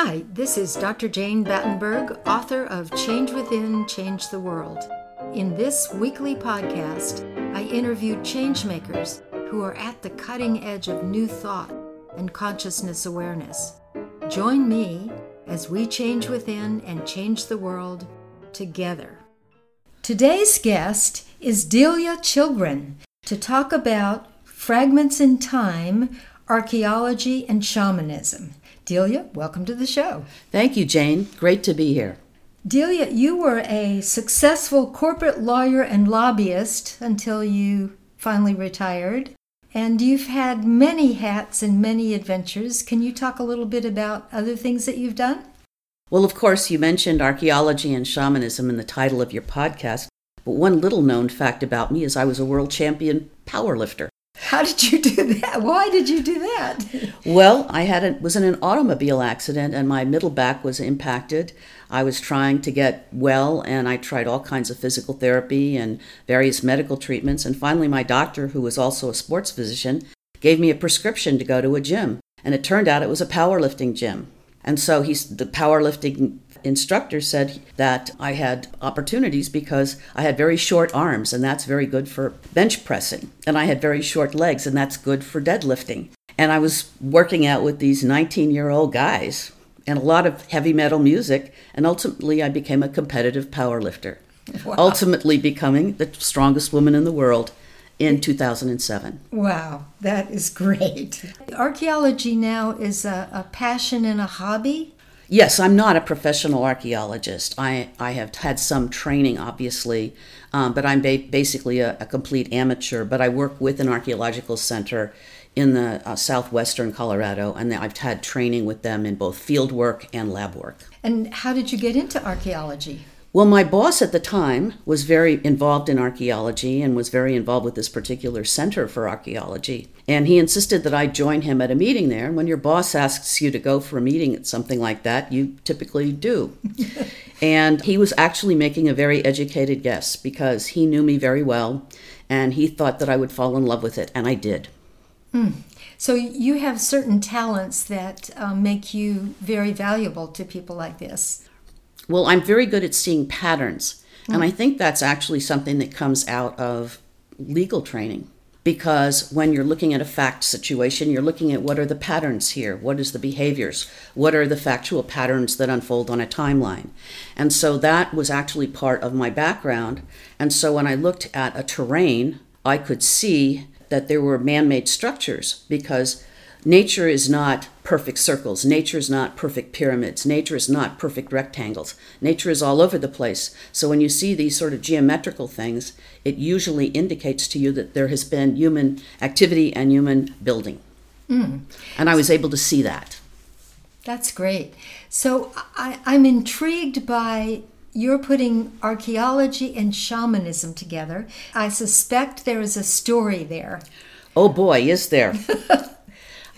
Hi, this is Dr. Jane Battenberg, author of Change Within, Change the World. In this weekly podcast, I interview changemakers who are at the cutting edge of new thought and consciousness awareness. Join me as we change within and change the world together. Today's guest is Delia Chilgren to talk about fragments in time, archaeology, and shamanism. Delia, welcome to the show. Thank you, Jane. Great to be here. Delia, you were a successful corporate lawyer and lobbyist until you finally retired. And you've had many hats and many adventures. Can you talk a little bit about other things that you've done? Well, of course, you mentioned archaeology and shamanism in the title of your podcast. But one little known fact about me is I was a world champion powerlifter. How did you do that? Why did you do that? well, I had a, was in an automobile accident and my middle back was impacted. I was trying to get well and I tried all kinds of physical therapy and various medical treatments and finally my doctor who was also a sports physician gave me a prescription to go to a gym and it turned out it was a powerlifting gym. And so he's the powerlifting instructor said that I had opportunities because I had very short arms, and that's very good for bench pressing. And I had very short legs, and that's good for deadlifting. And I was working out with these 19 year old guys and a lot of heavy metal music, and ultimately I became a competitive power lifter. Wow. Ultimately becoming the strongest woman in the world in 2007. Wow, that is great. Archaeology now is a, a passion and a hobby. Yes, I'm not a professional archaeologist. I, I have had some training, obviously, um, but I'm ba- basically a, a, complete amateur. But I work with an archaeological center in the uh, southwestern Colorado, and I've had training with them in both field work and lab work. And how did you get into archaeology? Well, my boss at the time was very involved in archaeology and was very involved with this particular center for archaeology. And he insisted that I join him at a meeting there. And when your boss asks you to go for a meeting at something like that, you typically do. and he was actually making a very educated guess because he knew me very well and he thought that I would fall in love with it. And I did. Mm. So you have certain talents that um, make you very valuable to people like this. Well, I'm very good at seeing patterns. Mm. And I think that's actually something that comes out of legal training. Because when you're looking at a fact situation, you're looking at what are the patterns here? What is the behaviors? What are the factual patterns that unfold on a timeline? And so that was actually part of my background. And so when I looked at a terrain, I could see that there were man made structures because Nature is not perfect circles. Nature is not perfect pyramids. Nature is not perfect rectangles. Nature is all over the place. So when you see these sort of geometrical things, it usually indicates to you that there has been human activity and human building. Mm. And I was able to see that. That's great. So I, I'm intrigued by you're putting archaeology and shamanism together. I suspect there is a story there. Oh boy, is there.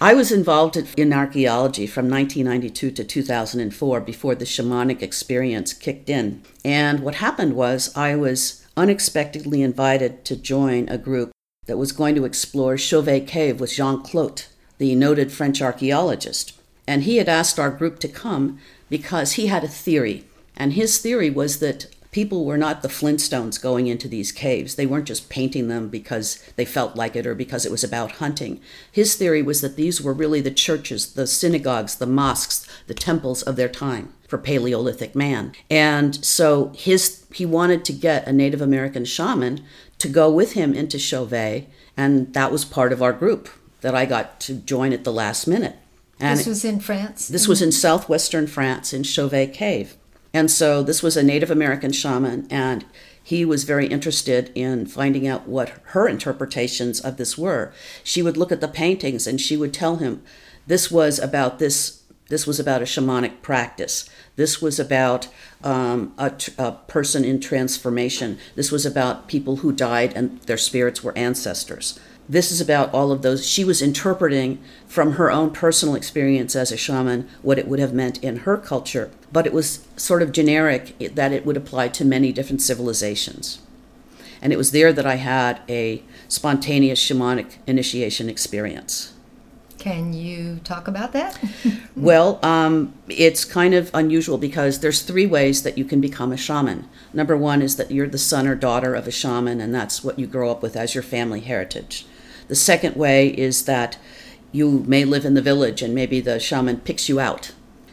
I was involved in archaeology from 1992 to 2004 before the shamanic experience kicked in. And what happened was I was unexpectedly invited to join a group that was going to explore Chauvet Cave with Jean Clottes, the noted French archaeologist. And he had asked our group to come because he had a theory. And his theory was that people were not the Flintstones going into these caves. They weren't just painting them because they felt like it or because it was about hunting. His theory was that these were really the churches, the synagogues, the mosques, the temples of their time for Paleolithic man. And so his he wanted to get a Native American shaman to go with him into Chauvet, and that was part of our group that I got to join at the last minute. And this was in France? This was in southwestern France in Chauvet Cave. And so this was a Native American shaman, and he was very interested in finding out what her interpretations of this were. She would look at the paintings and she would tell him this was about this. This was about a shamanic practice. This was about um, a, a person in transformation. This was about people who died and their spirits were ancestors this is about all of those. She was interpreting from her own personal experience as a shaman what it would have meant in her culture, but it was sort of generic that it would apply to many different civilizations. And it was there that I had a spontaneous shamanic initiation experience. Can you talk about that? well, um, it's kind of unusual because there's three ways that you can become a shaman. Number one is that you're the son or daughter of a shaman, and that's what you grow up with as your family heritage. The second way is that you may live in the village and maybe the shaman picks you out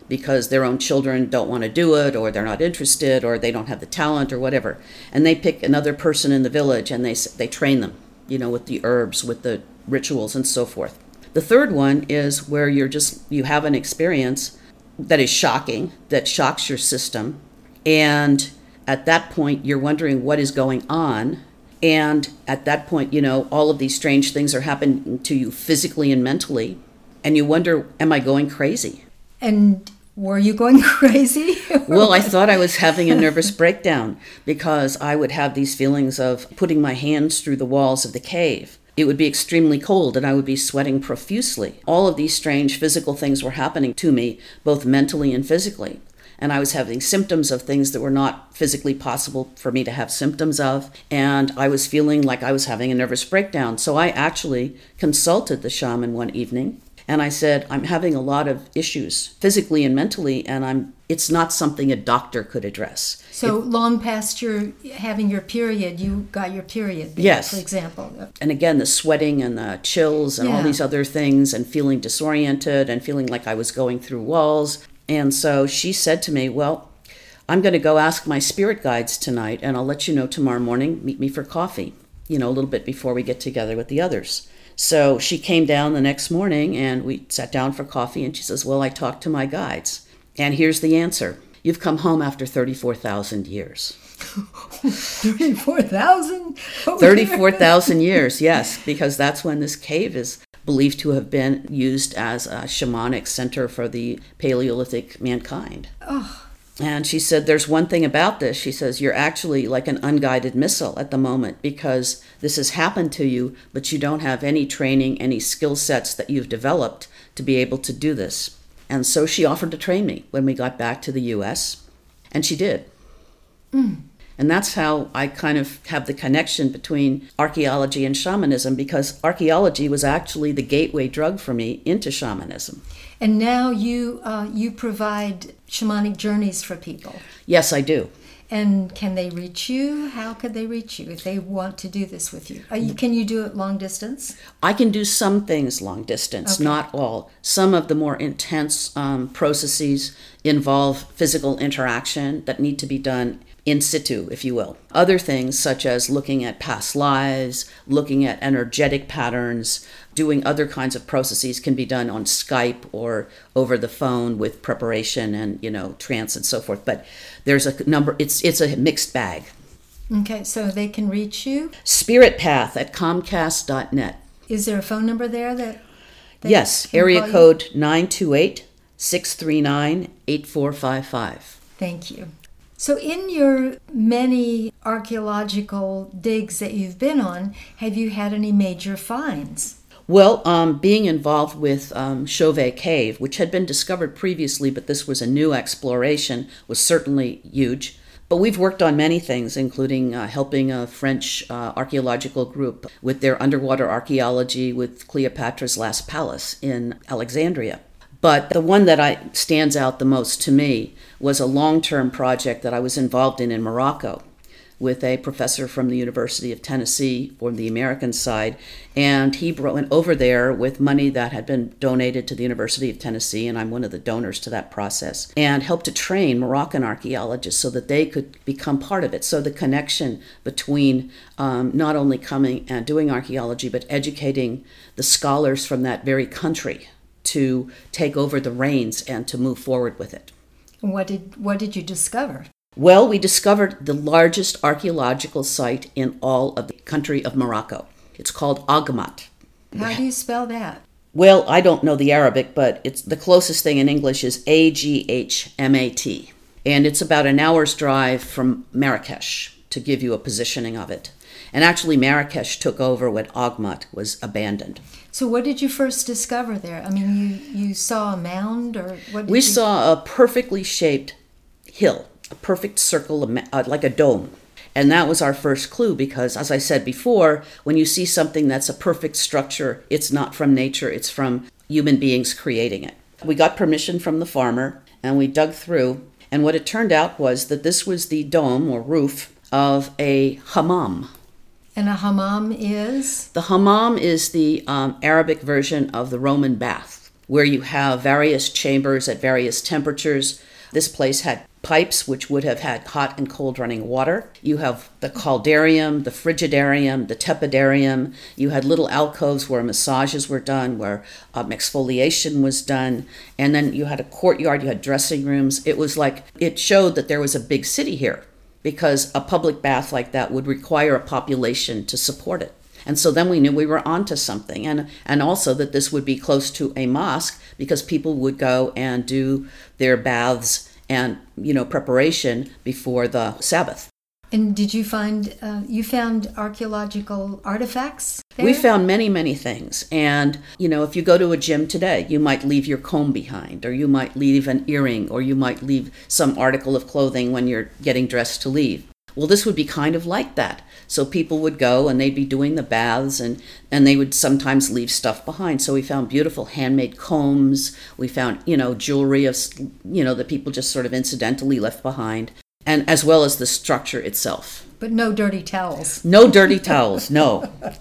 because their own children don't want to do it or they're not interested or they don't have the talent or whatever. And they pick another person in the village and they they train them you know with the herbs with the rituals and so forth. The third one is where you're just you have an experience that is shocking that shocks your system. And at that point you're wondering what is going on and at that point you know all of these strange things are happening to you physically and mentally and you wonder am i going crazy and were you going crazy? well, I thought I was having a nervous breakdown because I would have these feelings of putting my hands through the walls of the cave. It would be extremely cold and I would be sweating profusely. All of these strange physical things were happening to me, both mentally and physically. And I was having symptoms of things that were not physically possible for me to have symptoms of. And I was feeling like I was having a nervous breakdown. So I actually consulted the shaman one evening and I said, I'm having a lot of issues physically and mentally, and I'm it's not something a doctor could address. So it, long past your having your period, you got your period. Yes, for example. And again, the sweating and the chills and yeah. all these other things, and feeling disoriented and feeling like I was going through walls. And so she said to me, "Well, I'm going to go ask my spirit guides tonight, and I'll let you know tomorrow morning. Meet me for coffee. You know, a little bit before we get together with the others." So she came down the next morning and we sat down for coffee and she says, Well, I talked to my guides. And here's the answer You've come home after 34,000 years. 34,000? 34,000 years, yes, because that's when this cave is believed to have been used as a shamanic center for the Paleolithic mankind. Oh. And she said, There's one thing about this. She says, You're actually like an unguided missile at the moment because this has happened to you, but you don't have any training, any skill sets that you've developed to be able to do this. And so she offered to train me when we got back to the US, and she did. Mm. And that's how I kind of have the connection between archaeology and shamanism because archaeology was actually the gateway drug for me into shamanism. And now you uh, you provide shamanic journeys for people. Yes, I do. And can they reach you? How could they reach you if they want to do this with you? you can you do it long distance? I can do some things long distance, okay. not all. Some of the more intense um, processes involve physical interaction that need to be done in situ, if you will. Other things, such as looking at past lives, looking at energetic patterns, doing other kinds of processes, can be done on Skype or over the phone with preparation and you know trance and so forth. But there's a number. It's it's a mixed bag. Okay, so they can reach you. Spirit Path at Comcast.net. Is there a phone number there that? yes, area code 928 639 8455. Thank you. So, in your many archaeological digs that you've been on, have you had any major finds? Well, um, being involved with um, Chauvet Cave, which had been discovered previously, but this was a new exploration, was certainly huge. But we've worked on many things, including uh, helping a French uh, archaeological group with their underwater archaeology with Cleopatra's Last Palace in Alexandria. But the one that I, stands out the most to me was a long term project that I was involved in in Morocco with a professor from the University of Tennessee from the American side. And he went over there with money that had been donated to the University of Tennessee, and I'm one of the donors to that process, and helped to train Moroccan archaeologists so that they could become part of it. So the connection between um, not only coming and doing archaeology, but educating the scholars from that very country to take over the reins and to move forward with it. What did what did you discover? Well, we discovered the largest archaeological site in all of the country of Morocco. It's called Aghmat. How do you spell that? Well, I don't know the Arabic, but it's the closest thing in English is A G H M A T. And it's about an hour's drive from Marrakesh to give you a positioning of it. And actually, Marrakesh took over when Aghmat was abandoned. So, what did you first discover there? I mean, you, you saw a mound, or what? we you... saw a perfectly shaped hill, a perfect circle, uh, like a dome. And that was our first clue because, as I said before, when you see something that's a perfect structure, it's not from nature, it's from human beings creating it. We got permission from the farmer and we dug through, and what it turned out was that this was the dome or roof of a hammam. And a hammam is? The hammam is the um, Arabic version of the Roman bath, where you have various chambers at various temperatures. This place had pipes which would have had hot and cold running water. You have the caldarium, the frigidarium, the tepidarium. You had little alcoves where massages were done, where um, exfoliation was done. And then you had a courtyard, you had dressing rooms. It was like, it showed that there was a big city here because a public bath like that would require a population to support it. And so then we knew we were onto something. And, and also that this would be close to a mosque because people would go and do their baths and you know preparation before the Sabbath. And did you find uh, you found archaeological artifacts? There? We found many, many things. And, you know, if you go to a gym today, you might leave your comb behind, or you might leave an earring, or you might leave some article of clothing when you're getting dressed to leave. Well, this would be kind of like that. So people would go and they'd be doing the baths and, and they would sometimes leave stuff behind. So we found beautiful handmade combs. We found, you know, jewelry of, you know, that people just sort of incidentally left behind. And as well as the structure itself. But no dirty towels. No dirty towels, no.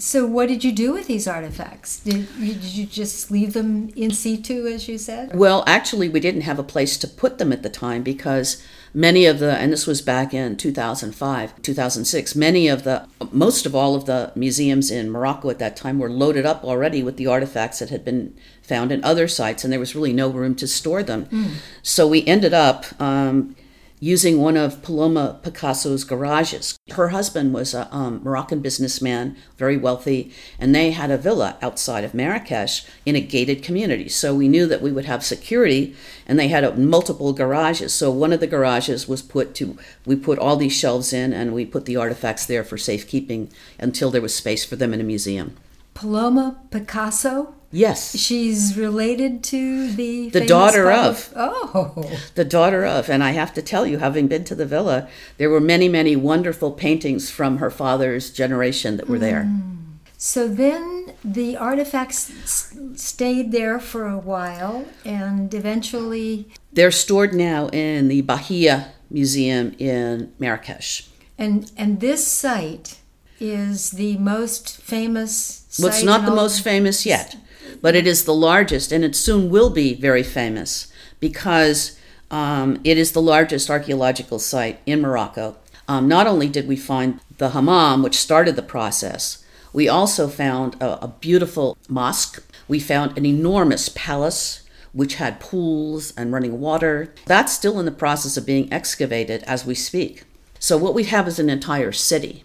So, what did you do with these artifacts? Did you, did you, just leave them in situ, as you said? Well, actually, we didn't have a place to put them at the time because many of the, and this was back in 2005, 2006, many of the, most of all of the museums in Morocco at that time were loaded up already with the artifacts that had been found in other sites, and there was really no room to store them. Mm. So, we ended up, um, using one of Paloma Picasso's garages. Her husband was a um, Moroccan businessman, very wealthy, and they had a villa outside of Marrakesh in a gated community. So we knew that we would have security, and they had multiple garages. So one of the garages was put to, we put all these shelves in, and we put the artifacts there for safekeeping until there was space for them in a museum. Paloma Picasso? Yes. She's related to the the daughter of. Oh. The daughter of, and I have to tell you, having been to the villa, there were many, many wonderful paintings from her father's generation that were there. Mm. So then the artifacts stayed there for a while, and eventually they're stored now in the Bahia Museum in Marrakesh. And and this site is the most famous. Well, it's not the most famous yet but it is the largest, and it soon will be very famous because um, it is the largest archaeological site in Morocco. Um, not only did we find the hammam, which started the process, we also found a, a beautiful mosque. We found an enormous palace which had pools and running water. That's still in the process of being excavated as we speak. So, what we have is an entire city.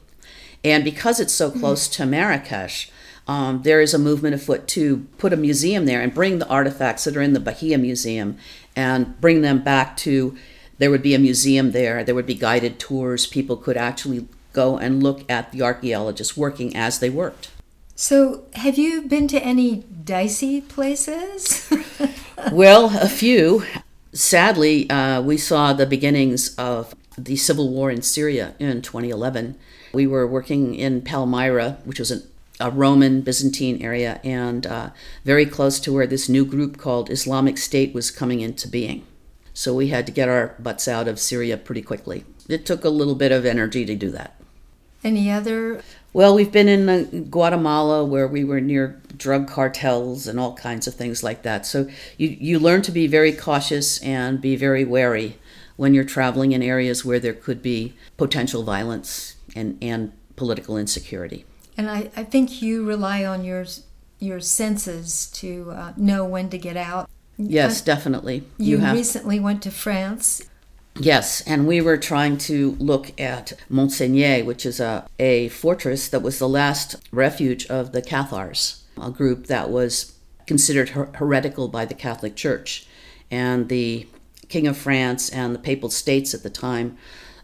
And because it's so close to Marrakesh, um, there is a movement afoot to put a museum there and bring the artifacts that are in the Bahia Museum and bring them back to. There would be a museum there. There would be guided tours. People could actually go and look at the archaeologists working as they worked. So, have you been to any dicey places? well, a few. Sadly, uh, we saw the beginnings of the civil war in Syria in 2011. We were working in Palmyra, which was an a Roman Byzantine area and uh, very close to where this new group called Islamic State was coming into being. So we had to get our butts out of Syria pretty quickly. It took a little bit of energy to do that. Any other? Well, we've been in uh, Guatemala where we were near drug cartels and all kinds of things like that. So you, you learn to be very cautious and be very wary when you're traveling in areas where there could be potential violence and, and political insecurity. And I, I think you rely on your your senses to uh, know when to get out. Yes, uh, definitely. You, you recently went to France. Yes, and we were trying to look at Montségur, which is a, a fortress that was the last refuge of the Cathars, a group that was considered her- heretical by the Catholic Church. And the King of France and the Papal States at the time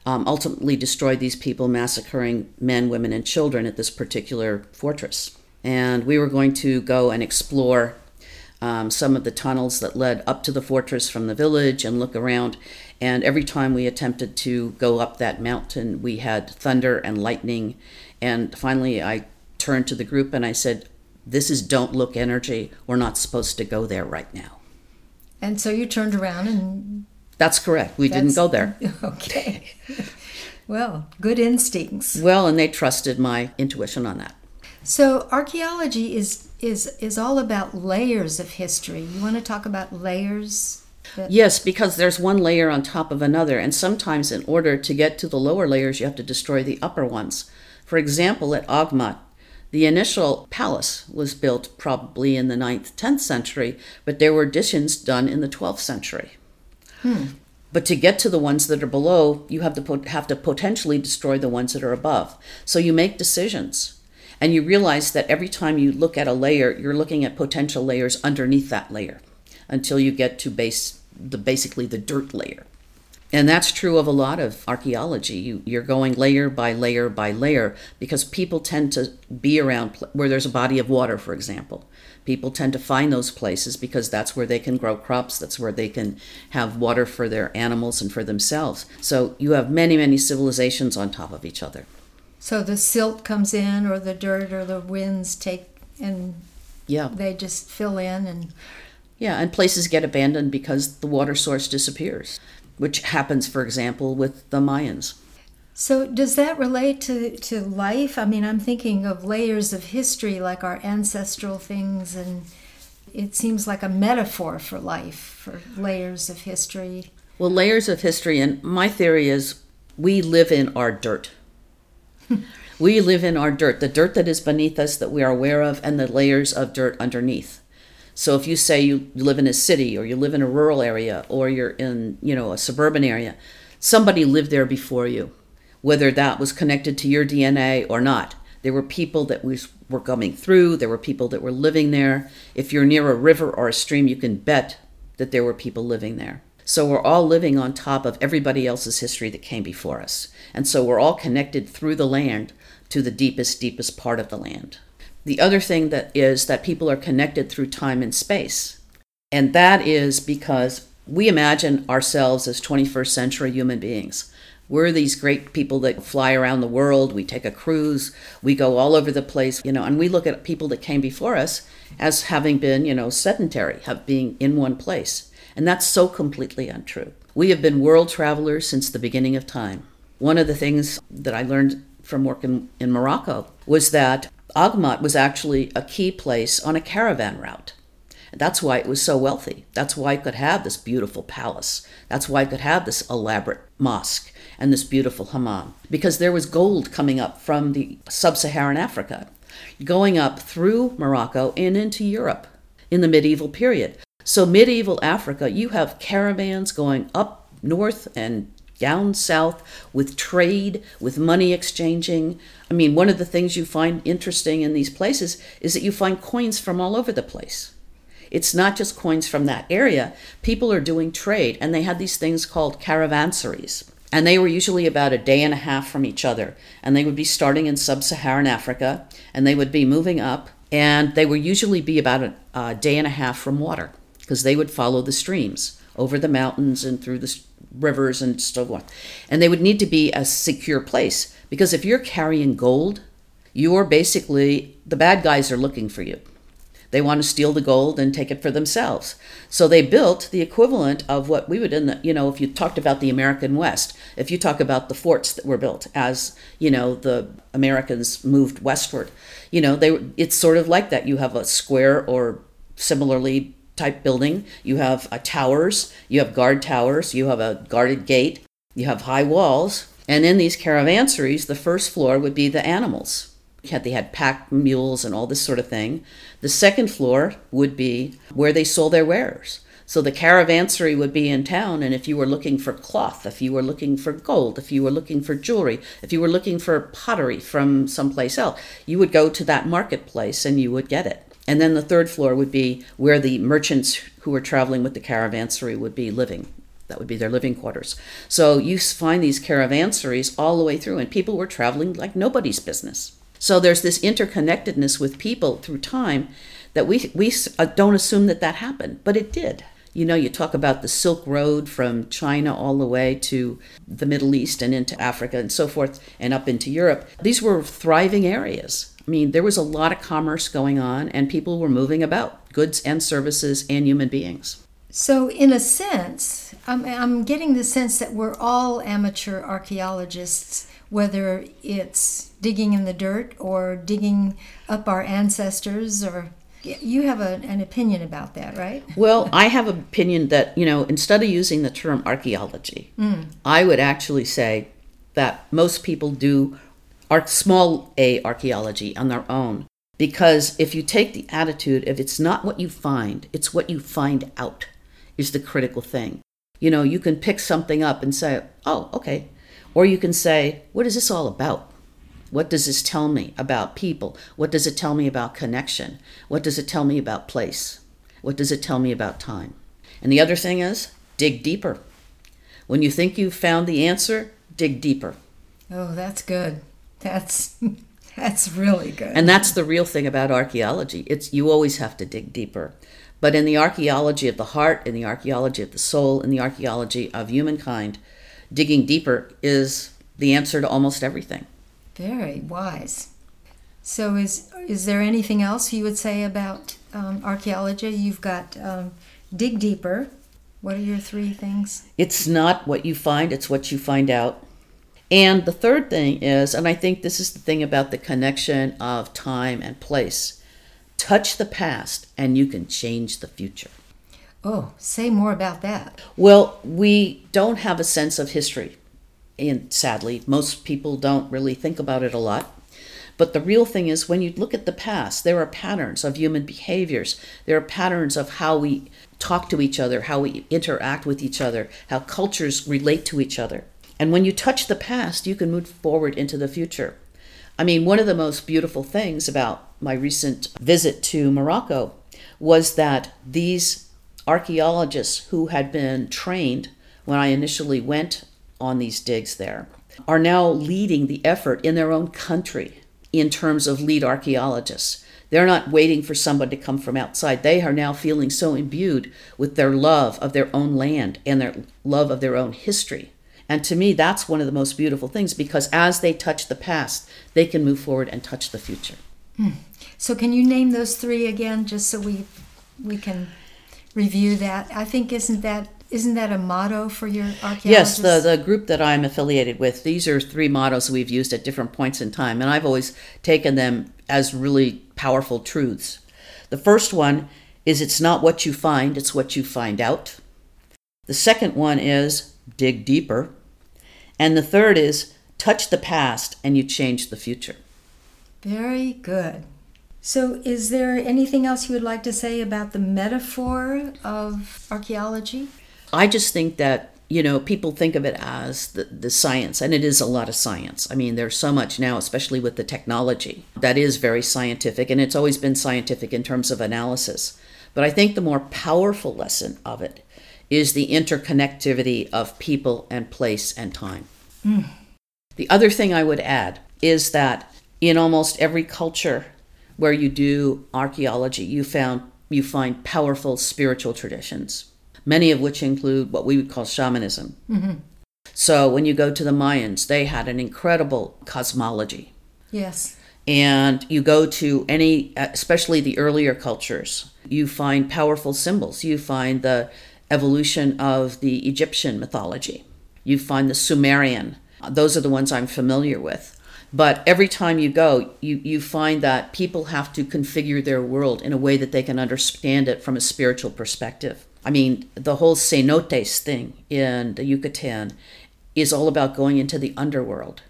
um, ultimately destroyed these people, massacring men, women, and children at this particular fortress. And we were going to go and explore um, some of the tunnels that led up to the fortress from the village and look around. And every time we attempted to go up that mountain, we had thunder and lightning. And finally, I turned to the group and I said, This is don't look energy. We're not supposed to go there right now. And so you turned around and. That's correct. We didn't that's- go there. Okay. well, good instincts. Well, and they trusted my intuition on that. So archaeology is is is all about layers of history. You want to talk about layers? That, Yes, because there's one layer on top of another, and sometimes in order to get to the lower layers, you have to destroy the upper ones. For example, at Ogmat, the initial palace was built probably in the 9th, 10th century, but there were additions done in the 12th century. Hmm. But to get to the ones that are below, you have to have to potentially destroy the ones that are above. So you make decisions. And you realize that every time you look at a layer, you're looking at potential layers underneath that layer until you get to base the basically the dirt layer. And that's true of a lot of archaeology. You, you're going layer by layer by layer because people tend to be around pl- where there's a body of water, for example. People tend to find those places because that's where they can grow crops, that's where they can have water for their animals and for themselves. So you have many, many civilizations on top of each other. So the silt comes in, or the dirt, or the winds take, and Yeah. they just fill in, and Yeah, and places get abandoned because the water source disappears, which happens, for example, with the Mayans. So, does that relate to, to life? I mean, I'm thinking of layers of history, like our ancestral things, and it seems like a metaphor for life, for layers of history. Well, layers of history, and my theory is we live in our dirt. we live in our dirt, the dirt that is beneath us that we are aware of, and the layers of dirt underneath. So if you say you live in a city or you live in a rural area or you're in, you know, a suburban area, somebody lived there before you, whether that was connected to your DNA or not. There were people that was, were coming through, there were people that were living there. If you're near a river or a stream, you can bet that there were people living there. So we're all living on top of everybody else's history that came before us. And so we're all connected through the land to the deepest, deepest part of the land. The other thing that is that people are connected through time and space. And that is because we imagine ourselves as 21st century human beings. We're these great people that fly around the world, we take a cruise, we go all over the place, you know, and we look at people that came before us as having been, you know, sedentary, have being in one place. And that's so completely untrue. We have been world travelers since the beginning of time. One of the things that I learned from working in Morocco was that Aghmat was actually a key place on a caravan route. That's why it was so wealthy. That's why it could have this beautiful palace. That's why it could have this elaborate mosque and this beautiful hammam. Because there was gold coming up from the sub Saharan Africa, going up through Morocco and into Europe in the medieval period. So, medieval Africa, you have caravans going up north and down south with trade, with money exchanging. I mean, one of the things you find interesting in these places is that you find coins from all over the place. It's not just coins from that area. People are doing trade, and they had these things called caravansaries. And they were usually about a day and a half from each other. And they would be starting in sub Saharan Africa, and they would be moving up, and they would usually be about a, a day and a half from water because they would follow the streams over the mountains and through the rivers and so on. And they would need to be a secure place because if you're carrying gold, you're basically the bad guys are looking for you. They want to steal the gold and take it for themselves. So they built the equivalent of what we would in the, you know, if you talked about the American West, if you talk about the forts that were built as, you know, the Americans moved westward, you know, they it's sort of like that. You have a square or similarly type building, you have uh, towers, you have guard towers, you have a guarded gate, you have high walls, and in these caravansaries, the first floor would be the animals they had pack mules and all this sort of thing. The second floor would be where they sold their wares. So the caravansary would be in town, and if you were looking for cloth, if you were looking for gold, if you were looking for jewelry, if you were looking for pottery from someplace else, you would go to that marketplace and you would get it. And then the third floor would be where the merchants who were traveling with the caravansary would be living. That would be their living quarters. So you find these caravansaries all the way through, and people were traveling like nobody's business. So there's this interconnectedness with people through time that we we uh, don't assume that that happened, but it did. You know, you talk about the Silk Road from China all the way to the Middle East and into Africa and so forth and up into Europe. These were thriving areas. I mean, there was a lot of commerce going on, and people were moving about goods and services and human beings. So, in a sense, I'm, I'm getting the sense that we're all amateur archaeologists, whether it's digging in the dirt or digging up our ancestors or you have a, an opinion about that, right? Well, I have an opinion that, you know, instead of using the term archaeology, mm. I would actually say that most people do art, small a archaeology on their own. Because if you take the attitude, if it's not what you find, it's what you find out, is the critical thing. You know, you can pick something up and say, oh, okay. Or you can say, what is this all about? What does this tell me about people? What does it tell me about connection? What does it tell me about place? What does it tell me about time? And the other thing is, dig deeper. When you think you've found the answer, dig deeper. Oh, that's good. That's that's really good. And that's the real thing about archaeology. It's you always have to dig deeper. But in the archaeology of the heart, in the archaeology of the soul, in the archaeology of humankind, digging deeper is the answer to almost everything. Very wise. So, is is there anything else you would say about um, archaeology? You've got um, dig deeper. What are your three things? It's not what you find; it's what you find out. And the third thing is, and I think this is the thing about the connection of time and place touch the past and you can change the future. Oh, say more about that. Well, we don't have a sense of history. And sadly, most people don't really think about it a lot. But the real thing is, when you look at the past, there are patterns of human behaviors. There are patterns of how we talk to each other, how we interact with each other, how cultures relate to each other. And when you touch the past, you can move forward into the future. I mean, one of the most beautiful things about my recent visit to Morocco was that these archaeologists who had been trained when I initially went on these digs there are now leading the effort in their own country in terms of lead archaeologists. They're not waiting for someone to come from outside. They are now feeling so imbued with their love of their own land and their love of their own history and to me, that's one of the most beautiful things because as they touch the past, they can move forward and touch the future. Hmm. So, can you name those three again, just so we we can review that? I think isn't that isn't that a motto for your archaeologists? Yes, the, the group that I'm affiliated with, these are three mottos we've used at different points in time, and I've always taken them as really powerful truths. The first one is it's not what you find, it's what you find out. The second one is dig deeper. And the third is touch the past and you change the future. Very good. So, is there anything else you would like to say about the metaphor of archaeology? I just think that, you know, people think of it as the, the science, and it is a lot of science. I mean, there's so much now, especially with the technology, that is very scientific, and it's always been scientific in terms of analysis. But I think the more powerful lesson of it is the interconnectivity of people and place and time. Mm. The other thing I would add is that in almost every culture where you do archaeology, you found you find powerful spiritual traditions, many of which include what we would call shamanism. Mm-hmm. So when you go to the Mayans, they had an incredible cosmology. Yes. And you go to any, especially the earlier cultures, you find powerful symbols. You find the evolution of the Egyptian mythology. You find the Sumerian. Those are the ones I'm familiar with. But every time you go, you, you find that people have to configure their world in a way that they can understand it from a spiritual perspective. I mean, the whole cenotes thing in the Yucatan is all about going into the underworld.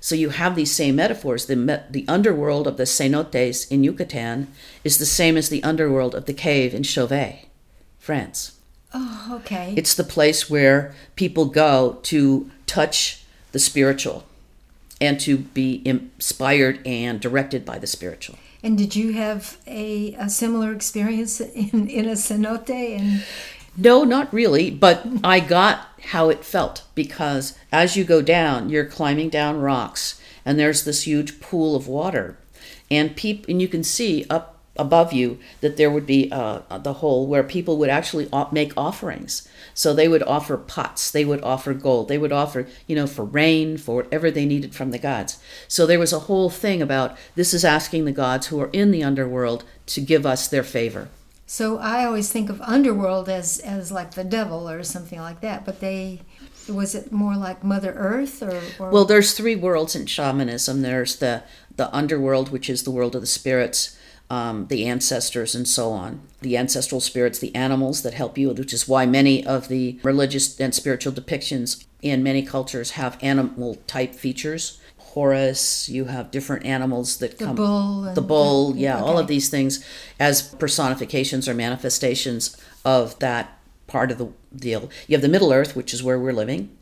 So you have these same metaphors. The, the underworld of the cenotes in Yucatan is the same as the underworld of the cave in Chauvet, France. Oh, okay. It's the place where people go to touch the spiritual and to be inspired and directed by the spiritual. And did you have a, a similar experience in, in a cenote? And no, not really, but I got how it felt because as you go down, you're climbing down rocks, and there's this huge pool of water, and peep, and you can see up above you that there would be uh, the hole where people would actually make offerings. So they would offer pots, they would offer gold, they would offer, you know, for rain, for whatever they needed from the gods. So there was a whole thing about this is asking the gods who are in the underworld to give us their favor. So I always think of underworld as as like the devil or something like that, but they was it more like Mother Earth or, or, Well, there's three worlds in shamanism. There's the the underworld, which is the world of the spirits um, the ancestors, and so on. The ancestral spirits, the animals that help you, which is why many of the religious and spiritual depictions in many cultures have animal type features. Horus, you have different animals that the come. Bull the bull, the, yeah, okay. all of these things as personifications or manifestations of that part of the deal. You have the Middle Earth, which is where we're living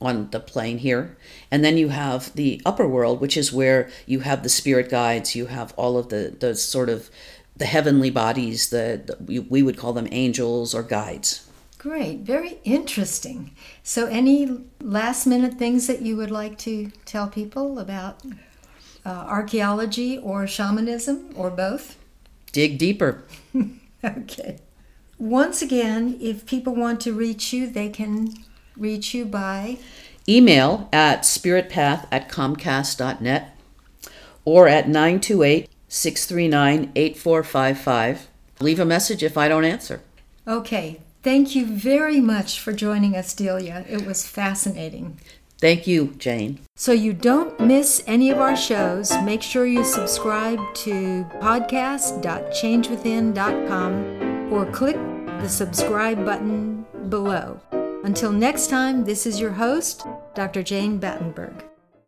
on the plane here. And then you have the upper world, which is where you have the spirit guides, you have all of the, the sort of the heavenly bodies, the, the we, we would call them angels or guides. Great, very interesting. So, any last minute things that you would like to tell people about uh, archaeology or shamanism or both? Dig deeper. okay. Once again, if people want to reach you, they can reach you by email at spiritpath at comcast.net or at 928 639 8455. Leave a message if I don't answer. Okay. Thank you very much for joining us, Delia. It was fascinating. Thank you, Jane. So you don't miss any of our shows, make sure you subscribe to podcast.changewithin.com or click the subscribe button below. Until next time, this is your host, Dr. Jane Battenberg.